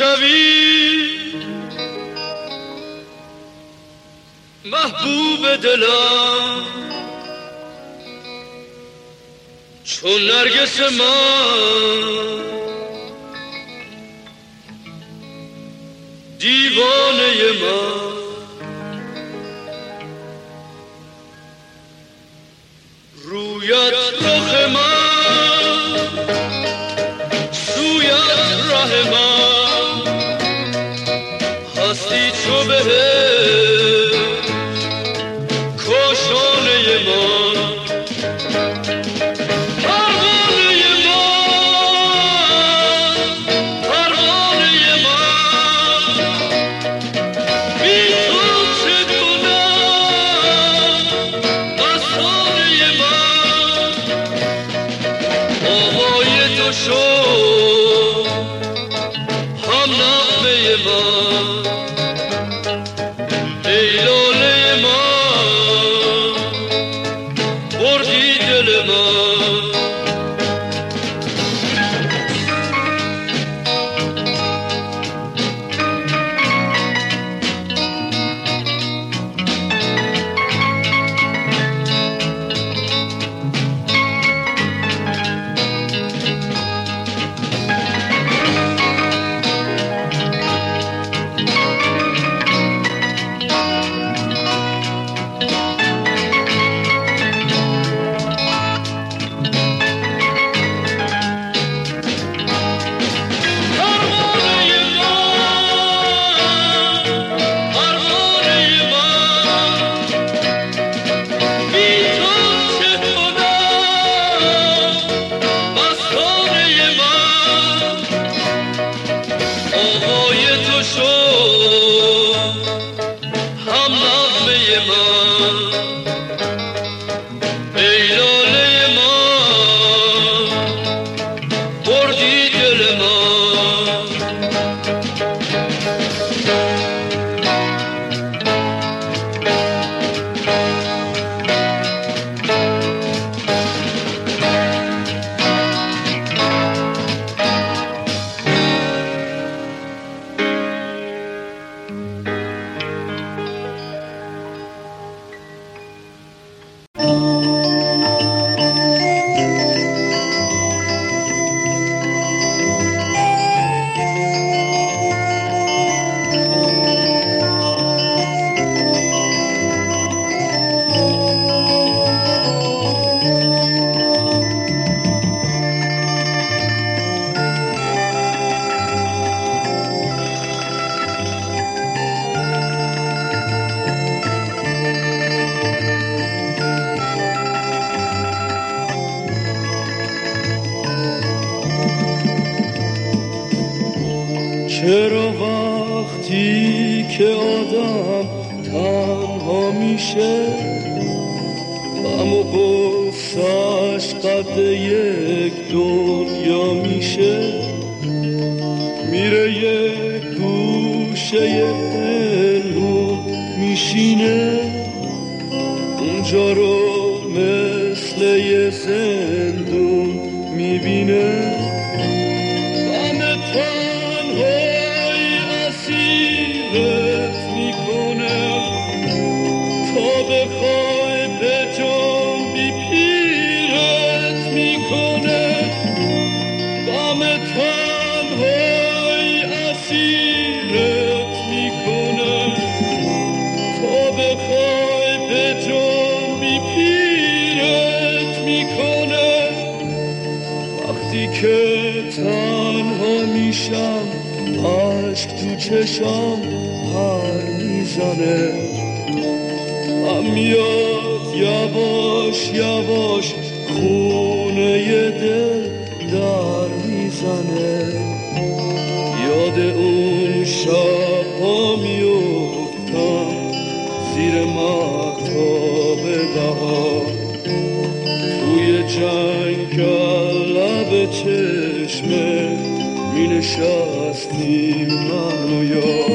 شوی محبوب دلم چون نرگس من. دیوانه من. رویت رخ من. سویت ره من. میشم عشق تو چشم پر می‌زنه. هم یواش یواش خونه دل در می‌زنه. یاد اون شب ها میفتم زیر مهتاب بهار. توی جنگ لب چه bile şahsım anlıyor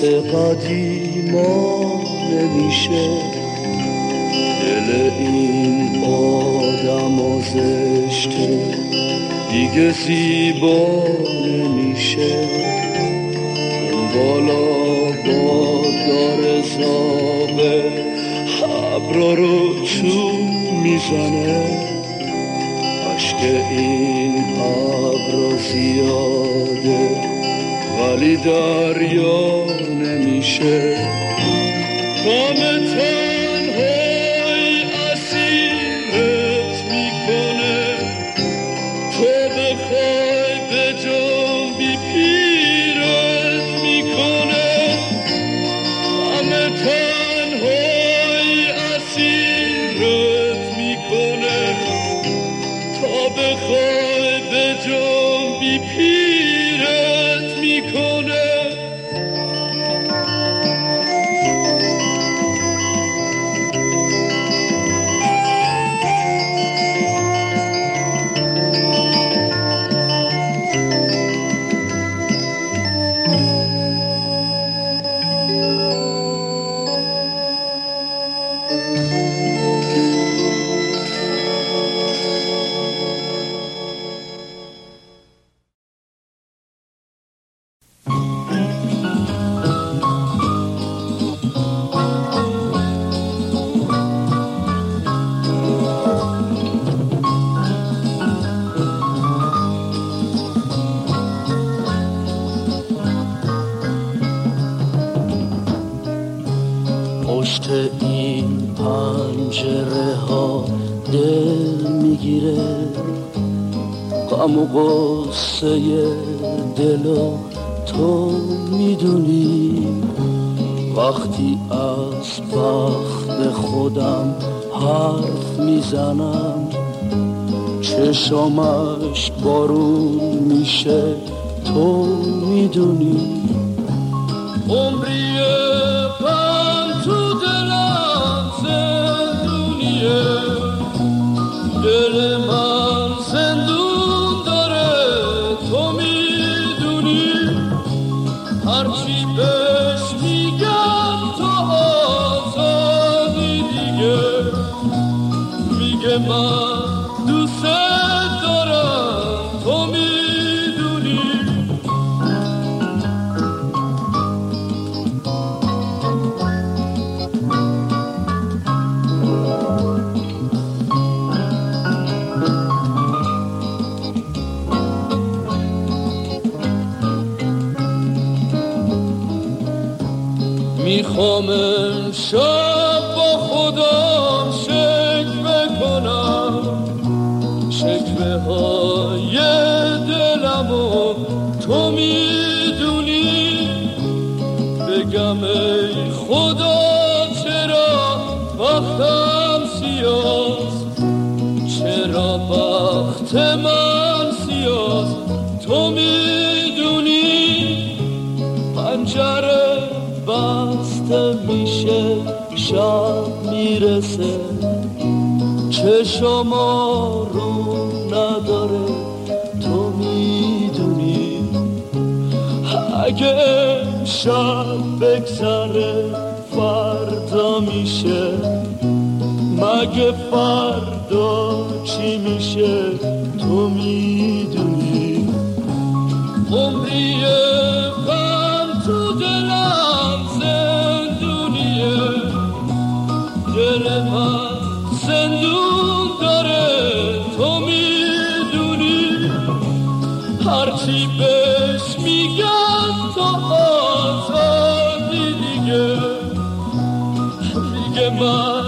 مثل قدیما نمیشه. دل این آدم زشته دیگه زیبا نمیشه. اون بالا با دار زابه. حبرا رو چون می‌زنه. عشق این ابر زیاده. ولی دریا نمیشه کام چشمش بارون میشه. تو می‌دونی. عمری غم تو دلم زندونیه. دل من زندون داره تو می‌دونی. هرچی بهش میگم تو آزادی دیگه. میگه من دوست می‌خوام چشم رو نداره تو می‌دونی. اگه شب بگذره فردا میشه مگه فردا چی میشه؟ هرچی بهش میگم تو آزادی دیگه. میگه من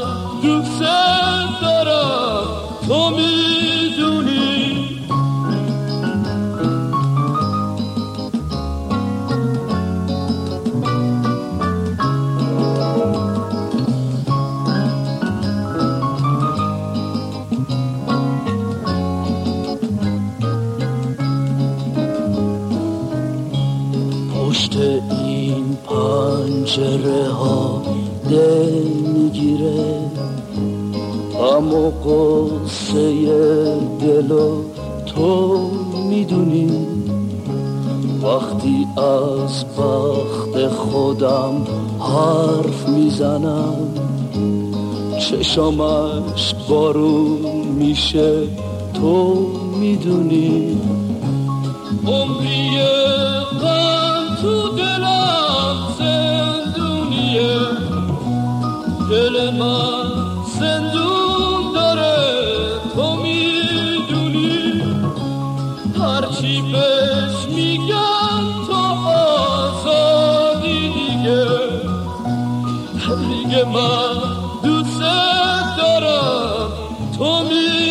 قصه دل تو می‌دونی. وقتی از بخت خودم حرف می‌زنم چشامش بارون میشه تو می‌دونی. عمری تو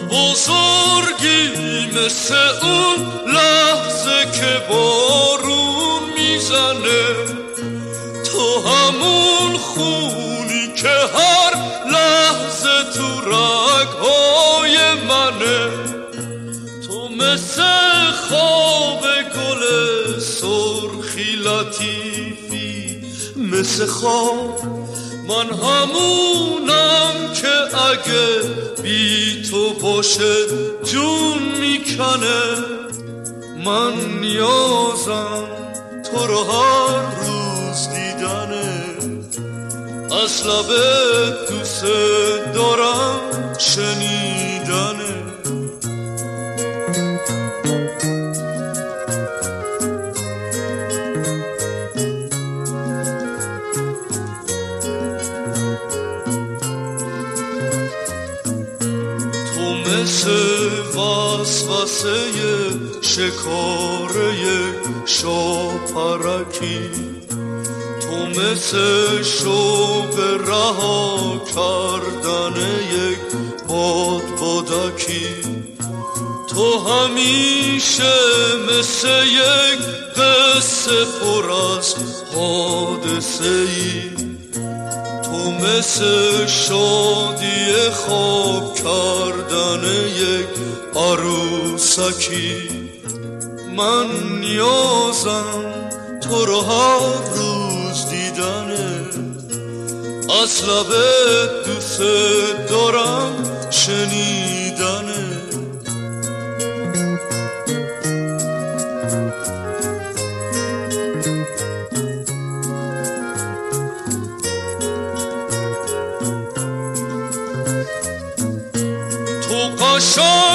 بزرگی مثل اون لحظه که بارون می‌زنه. تو همون خونی که هر لحظه تو رگهای منه. تو مثل خواب گل سرخی لطیفی مثل خواب من همونم که اگه بی تو باشه جون می‌کنه. من نیازم تو رو هر روز دیدنه. از لب دوست دارم شنیدنه. شکاره شاپرکی؟ تو مثل شوق رها کردن یک باد بادکی تو همیشه مثل یک قصه پر از حادثه ای تو مثل شادی خواب کردن یک عروسکی. من نیازم تو رو هر روز دیدنه از لب دوست دارم شنیدنه تو قشنگی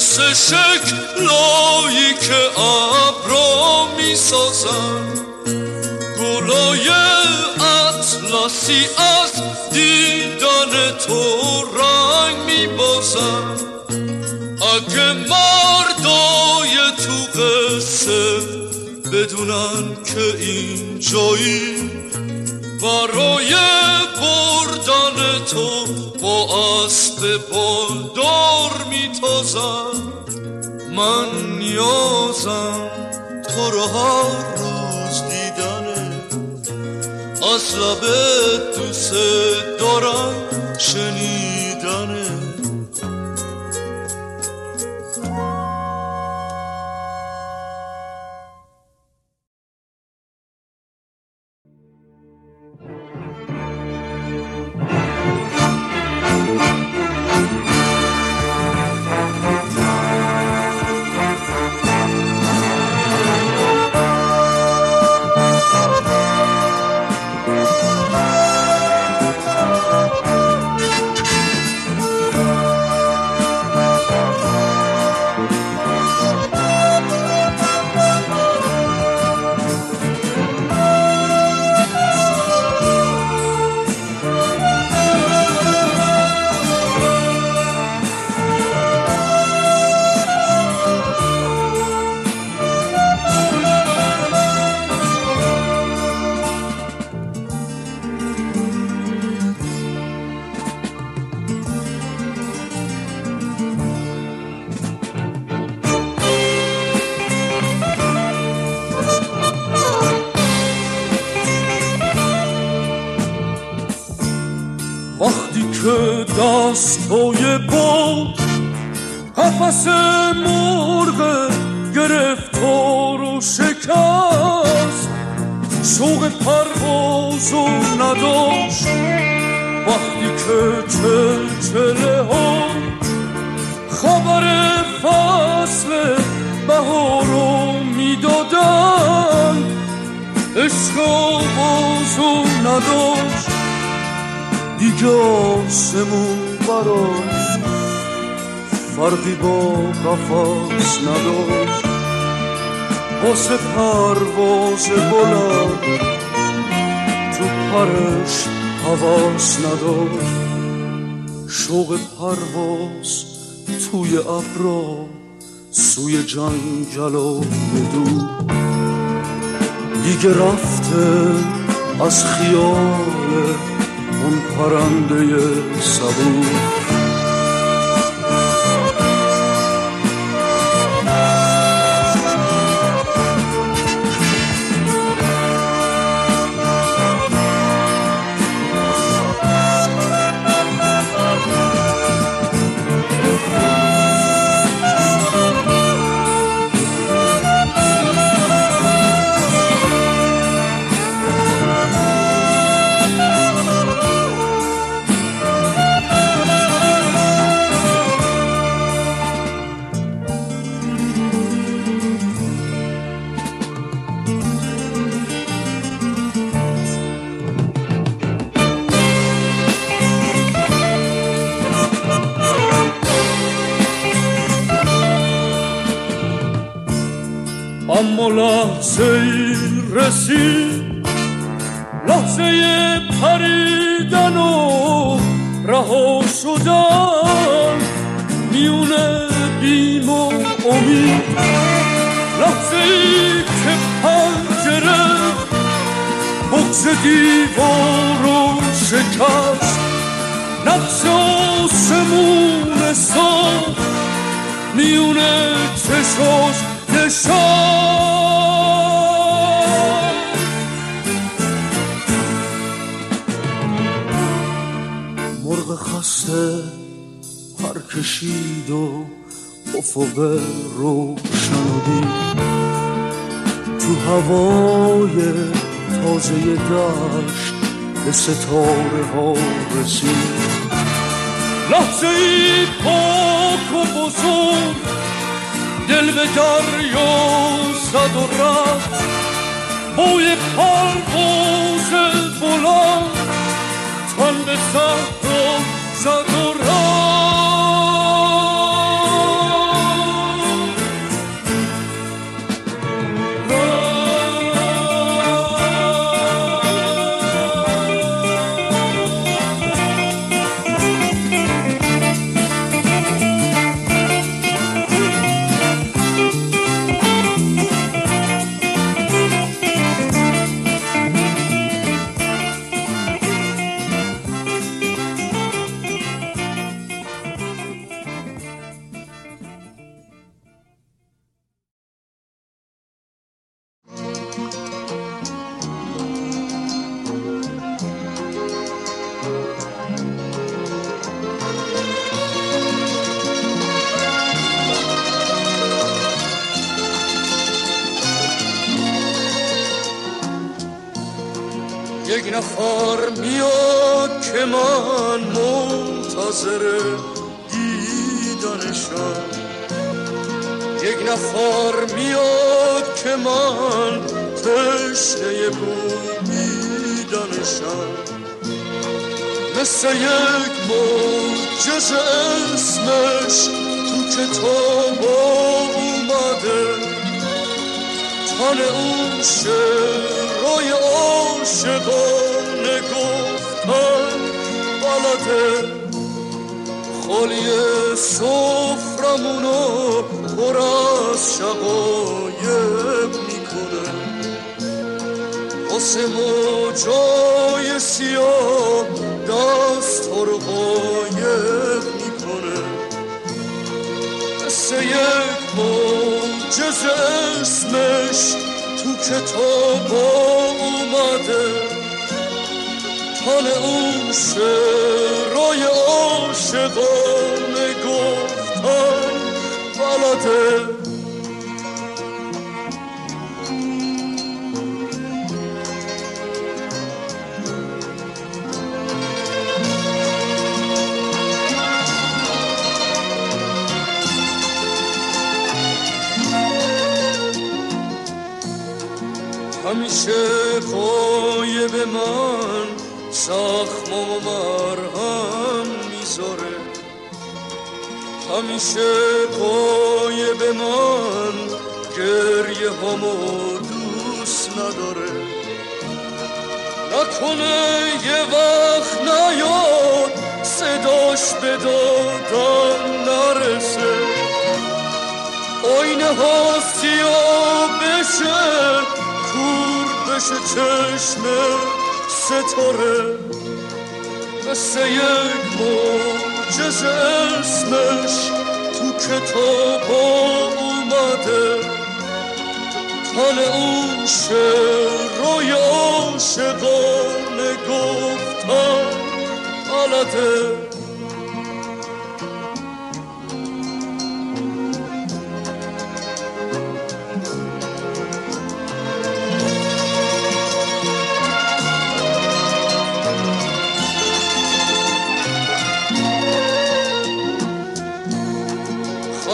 مثل شکلایی که ابرا می‌سازن گلای اطلسی از دیدن تو رنگ میبازن اگه مردای تو قصه بدونن که این جایی برای بردن تو با اسب بالدار میتازم. من نیازم تو رو هر روز دیدنه از لب دوست دارم شنیدنه آسمون براش فرقی با قفص نداشت. واسه پرواز بلند تو پرش حواس نداشت. شوق پرواز توی ابرا سوی جنگل و دور دیگه رفته از خیال paran diye رها شدن میونه بیم و امید. لحظه ای که پنجره بغز دیوار و شکست. نقش آسمون ساخت میونه چشاش مرغ خسته پر کشید و افق روشن تو هوای تازه دشت به ستاره ها رسید. لحظه ای پاک و بزرگ دل به دریا زد و رفت بوی پرواز بلند تن به صحرا زد منتظر دیدنشم یک نفر میاد که من تشنه بومیدنشم مثل یک معجز اسمش تو کتاب اومده. تن اون شعرهای عاشقانه گفتن بلده خالی صفرمونو پر از شقایب می‌کنه واسه ما جای سیاه دست رو قایب می‌کنه. مثل یک موجز اسمش تو کتاب اومده. تن اون شعرهای عاشقانه گفتن بلده همیشه به من زخم و همیشه به من گریه همو دوست نداره. نکنه یه وقت نیاد صداش به دادن نرسه. آینه ها بشه کور بشه چشم ستاره. مثل یک موجز اسمش تو کتاب اومده. تن اون شعرهای عاشقانه گفتن بلده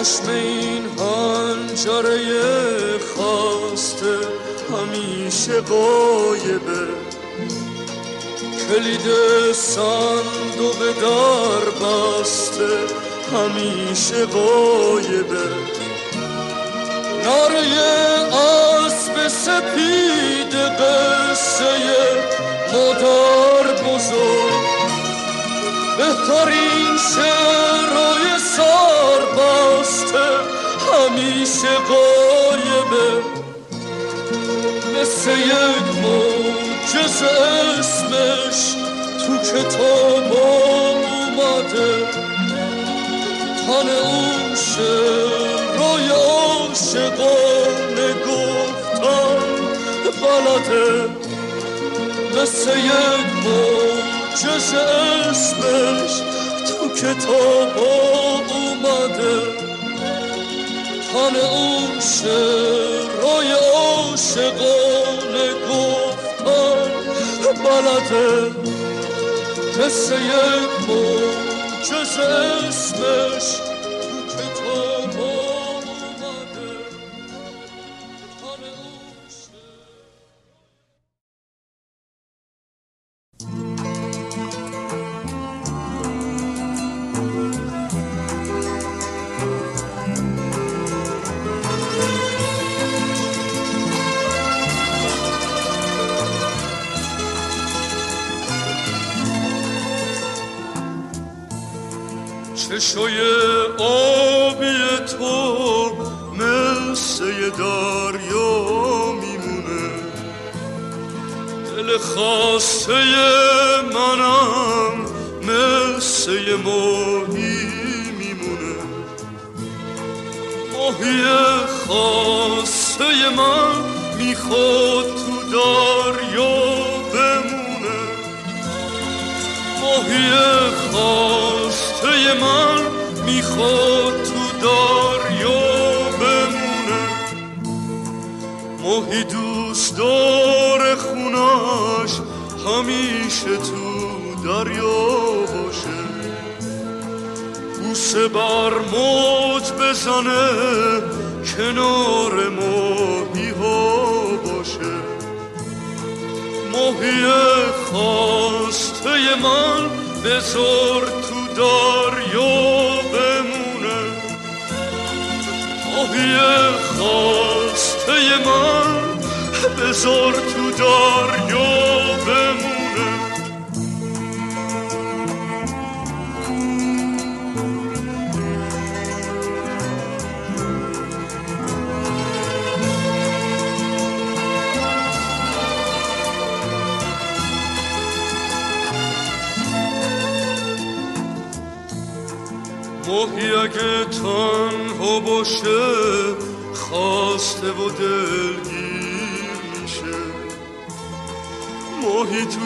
چشم این هنجره خواسته همیشه قایبه. کلید صندوق در بسته همیشه قایبه. ناره اسب سپید قصه مادر بزرگ. بهترین شعرهای سار باسته همیشه قایبه مثل یک موجز اسمش تو کتاب اومده. تن اون شعرهای عاشقانه گفتن بلده. مثل یک موجز جز اسمش تو کتاب اومده. تن اون شعرهای عاشقانه گفتن بلده مثل یک موجز اسمش چشای آبی تو مثل دریا میمونه. دل خاصه منم مثل ماهی میمونه. ماهی خاصه من می‌خواد می‌خواد تو دریا بمونه. ماهی دوست داره خونش همیشه تو دریا باشه. بوسه بر موج بزنه کنار ماهی ها باشه. ماهی خواسته من بذار تو دریا ماهی خواسته من بذار تو دریا بمونه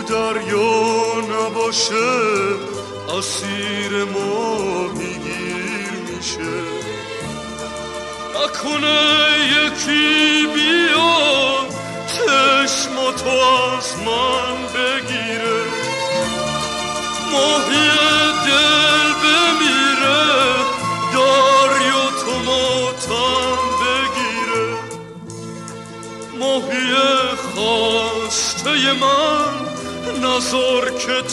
دریا نباشه اسیر ماهی گیر میشه. نکنه یکی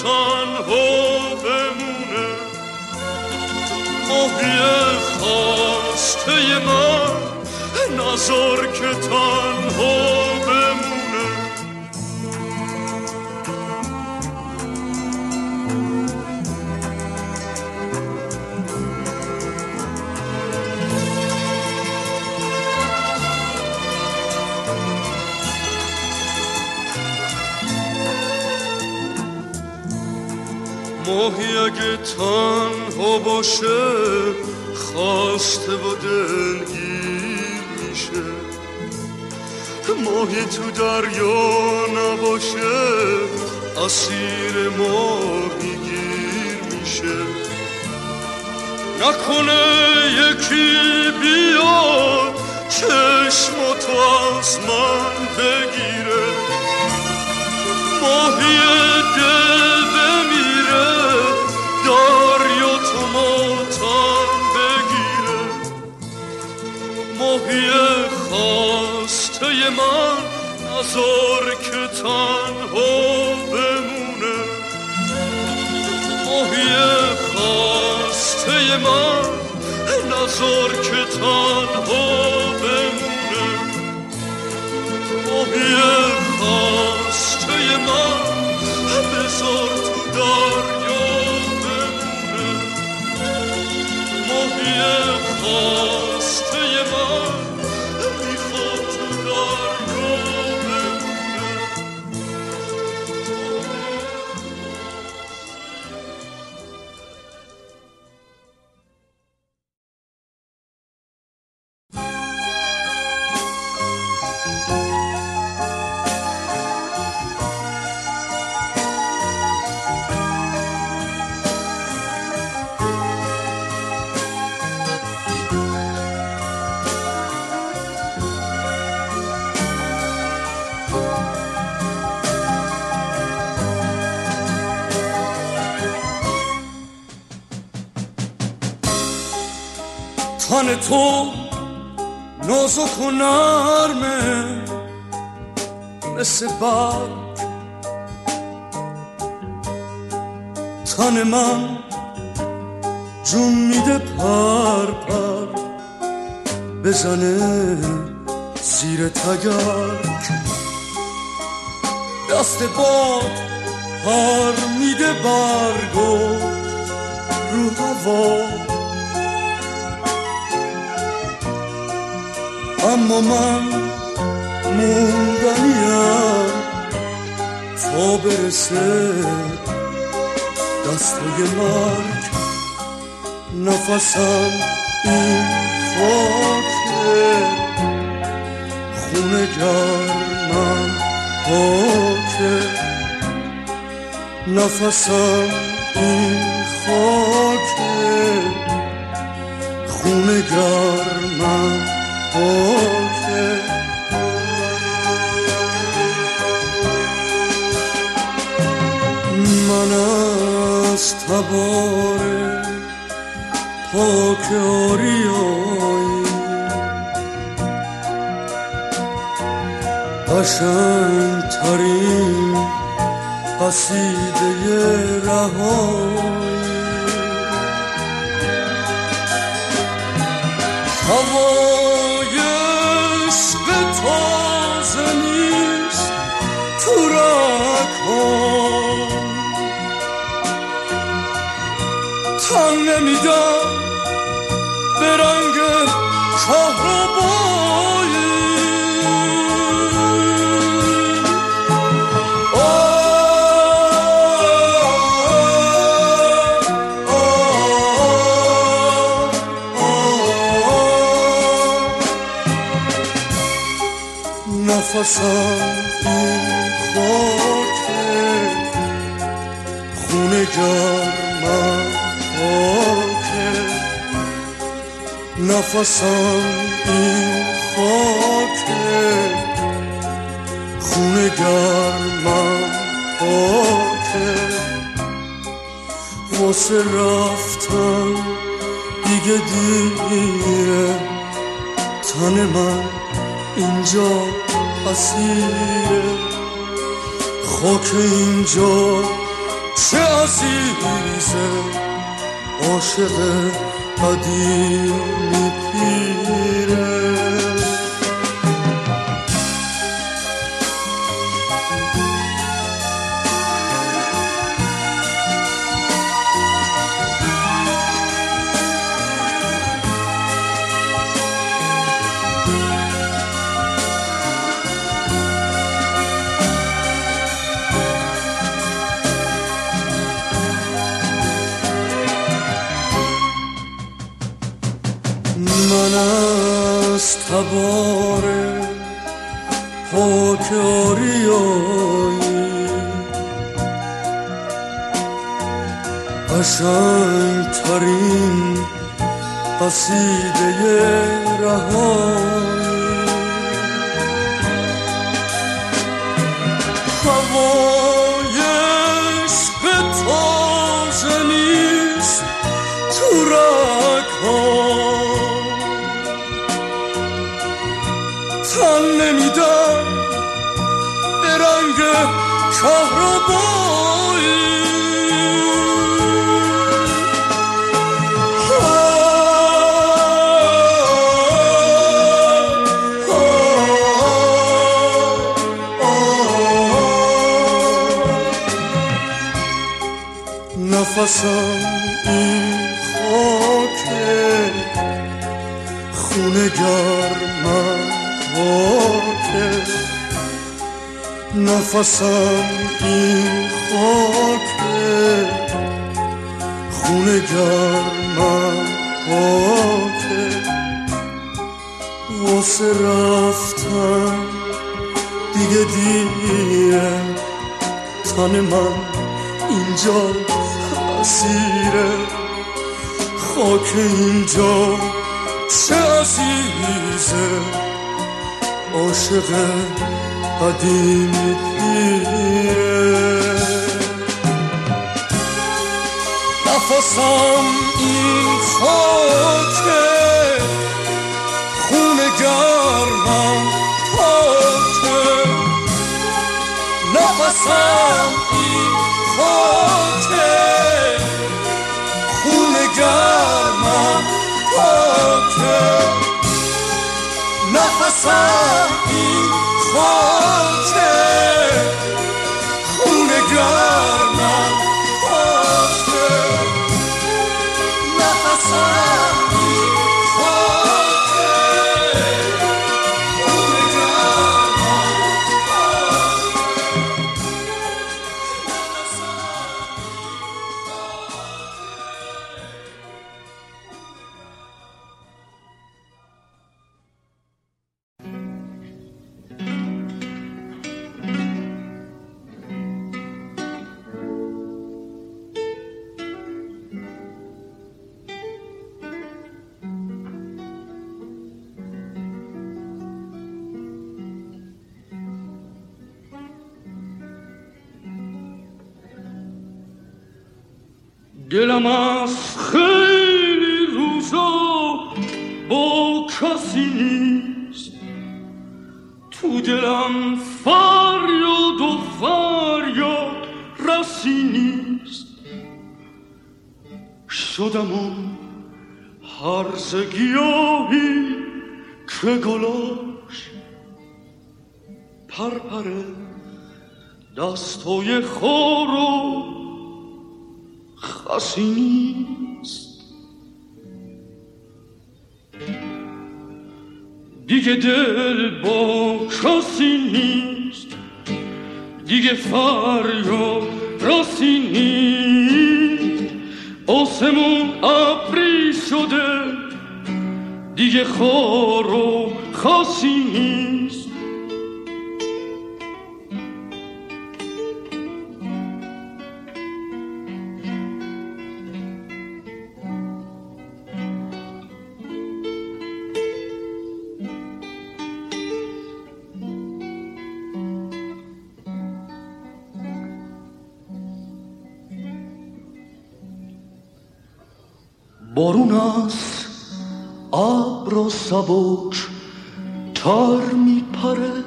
تنها بمونه ماهی خواسته من نظر که تنها ماهی اگه تنها باشه خواسته و دلگیر میشه. ماهی تو دریا نباشه اسیر ماهی گیر میشه. نکنه یکی بیاد چشم تو از من بگیره. ماهی دل ماهی خواسته من نظر که تنها بمونه. ماهی خواسته من نظر که تنها بمونه. ماهی خواسته من بذار تو دریا بمونه. ماهی خواسته تن تو نازک و نرمه مثل برگ تن من جون میده پر پر. بزنه زیر تگرگ دست باد پر میده برگو رو هوا. اما من موندنیم تا برسه. دستای مرگ نفسم این خاکه خونه گرمم پاکه نفسم این خاکه خونه گرمم پاکه من از تبار پاک آریایی. قشنگ ترین قصیده رهایی. هوای عشق تازه نیست تو رکن تن نمیدم به رنگ کهربایی. نفسم این خاکه خونه گرمم نفسم این خاکه خونه گرمم پاکه واسه رفتن دیگه دیره تن من اینجا اسیره. خاک اینجا چه عزیزه عاشق قدیمی پیره من تبار پاک آریایی قشنگ ترین قصیده رهایی نفسم این خاکه خونه گرمم خاکه نفسم این خاکه خونه گرمم خاکه واسه رفتن دیگه دیره تن من اینجا. اسیره خاک اینجا چه عزیزه عاشق قدیمی پیره نفسم این خاکه خون گرمم پاکه نفسم این خاکه پاکه نفسم این خون دلم از خیلی روزا با کسی نیست تو دلم فریاد و فریاد رسی نیست شدم اون هرز گیاهی که گلاش پرپره دستای خور خاصی نیست دیگه دل با کسی نیست دیگه فریاد راسی نیست آسمون ابری شده دیگه خار و خاصی نیست بارون از ابر و سبک تر میپره.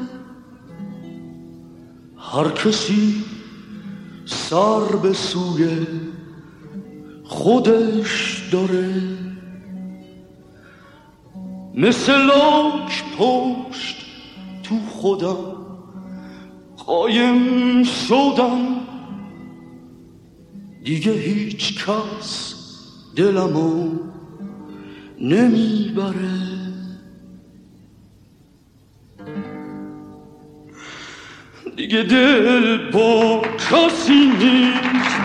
هر کسی سر به سوی خودش داره. مثل لاک پشت تو خودم قایم شدم. دیگه هیچ کس دلمو نمی‌بره دیگه دل با کسی نیست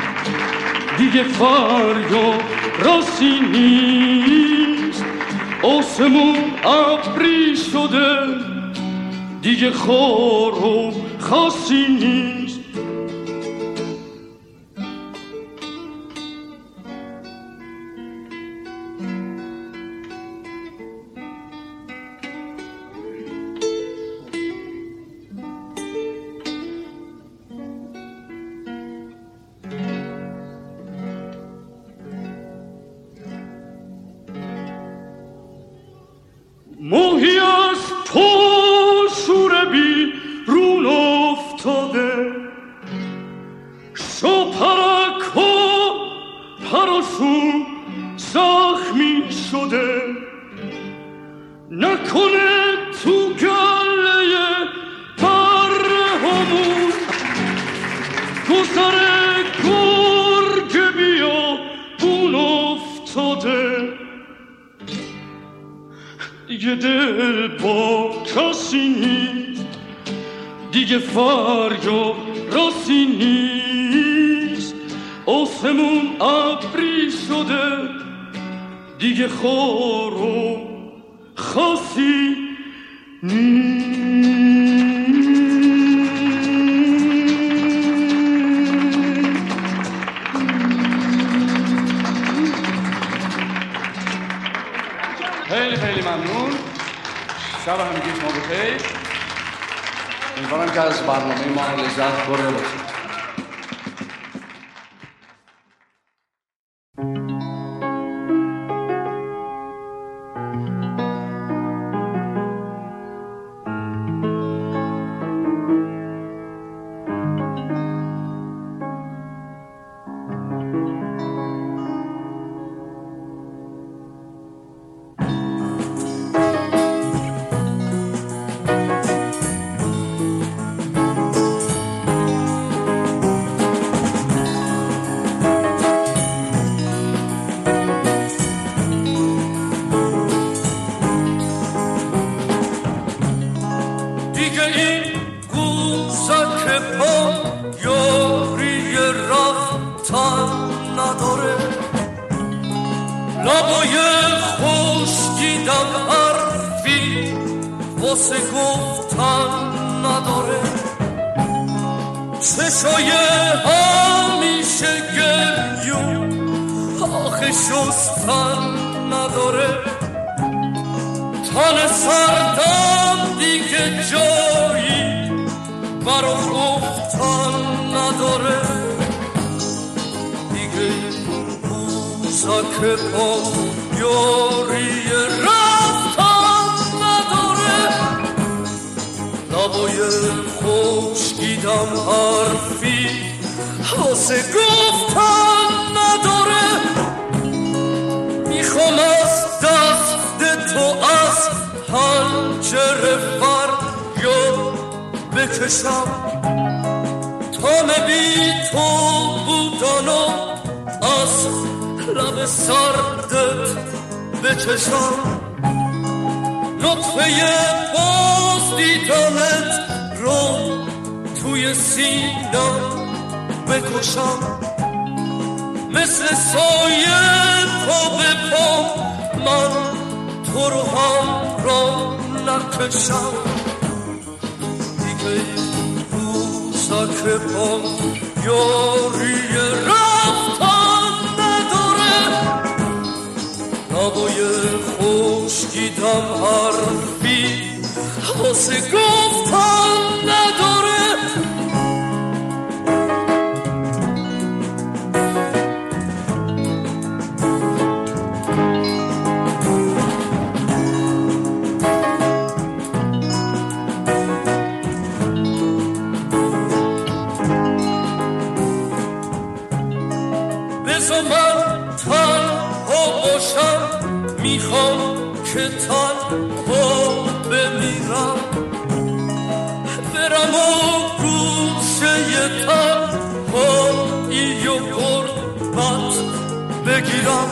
دیگه فریاد راسی نیست آسمون ابری شده دیگه خار و خاصی نیست تا بی تو بودن و از لب سردت بچشم نطفه باز دیدنت رو توی سینم بکشم. مثل سایه پا به پا من تو رو هم را نکشم. دیگه روزک پا یاری رفتن نداره. نبای خوشگیدم حرفی واسه گفتن نداره. می‌خوام که تنها بمیرم برم و گوشه تنهایی و غربت بگیرم.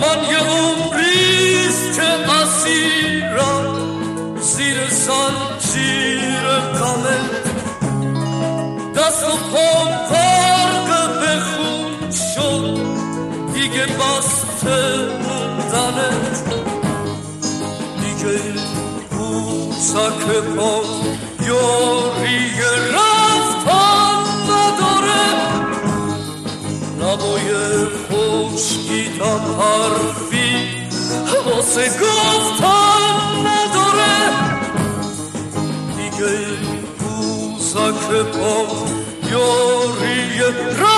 من یه عمریست که اسیرم زیر زنجیر غمت دست و پام غرق به خون شد دیگه بسته بوسک پا یاری رفتن نداره. نبای خشکیدم حرفی واسه گفتن نداره. دیگه بوسک پا یاری رفتن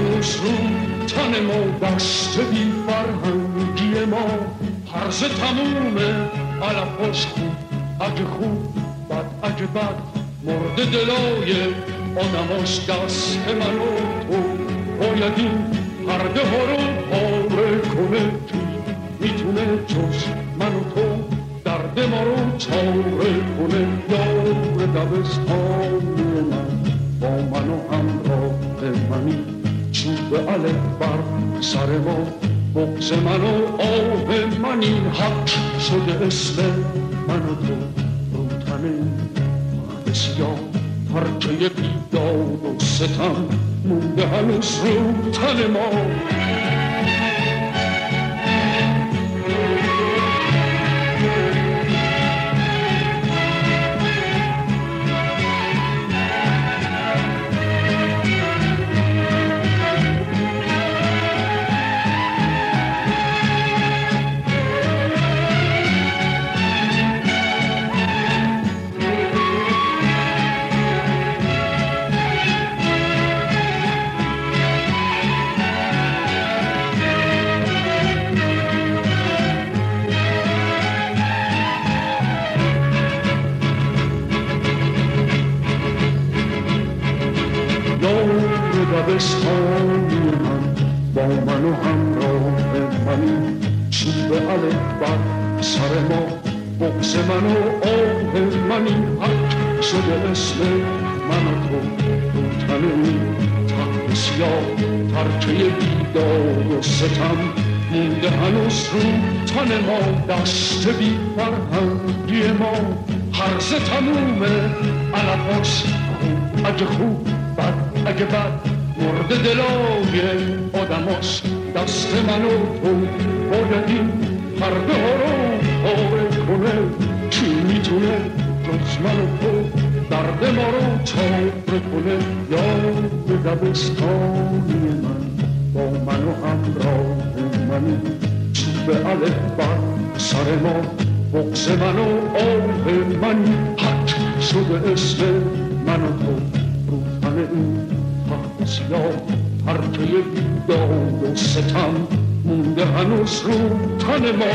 هنوز رو تن ما دست بی فرهنگی ما. هرز تمومه علفاش خوب اگه خوب بد اگه بد. مرد دلای آدماش دست من و تو. باید این پرده ها رو پاره کنه کی می‌تونه جز من و تو درد ما رو چاره کنه. یار دبستانی من با من و همراه منی. چوب الف بر سر ما بغز من و آه منی حق شده اسم من و تو. رو تن بسیار پرچه بیداد و ستم مونده هنوز رو تن ما. یار دبستانی من با من و همراه منی چوب الف بر سر ما بغز من و آه منی حق شده اسم من و تو رو تنه تخت سیاه ترکه بیداد و ستم مونده هنوز رو تن ما دست بی فرهنگی ما هرز تمومه علفاش خوب اگه خوب اگه بد مرد دلای آدماش دست من و تو باید این پرده ها رو پاره کنه. کی می‌تونه جز من و تو درد ما رو چاره کنه؟ یاد دبستانی من با من و همراه منی چوب الف بر سر ما بغز من و آه منی حق شده اسم من و تو. این تخت سیاه پرچه بیداد و ستم مونده هنوز رو تن ما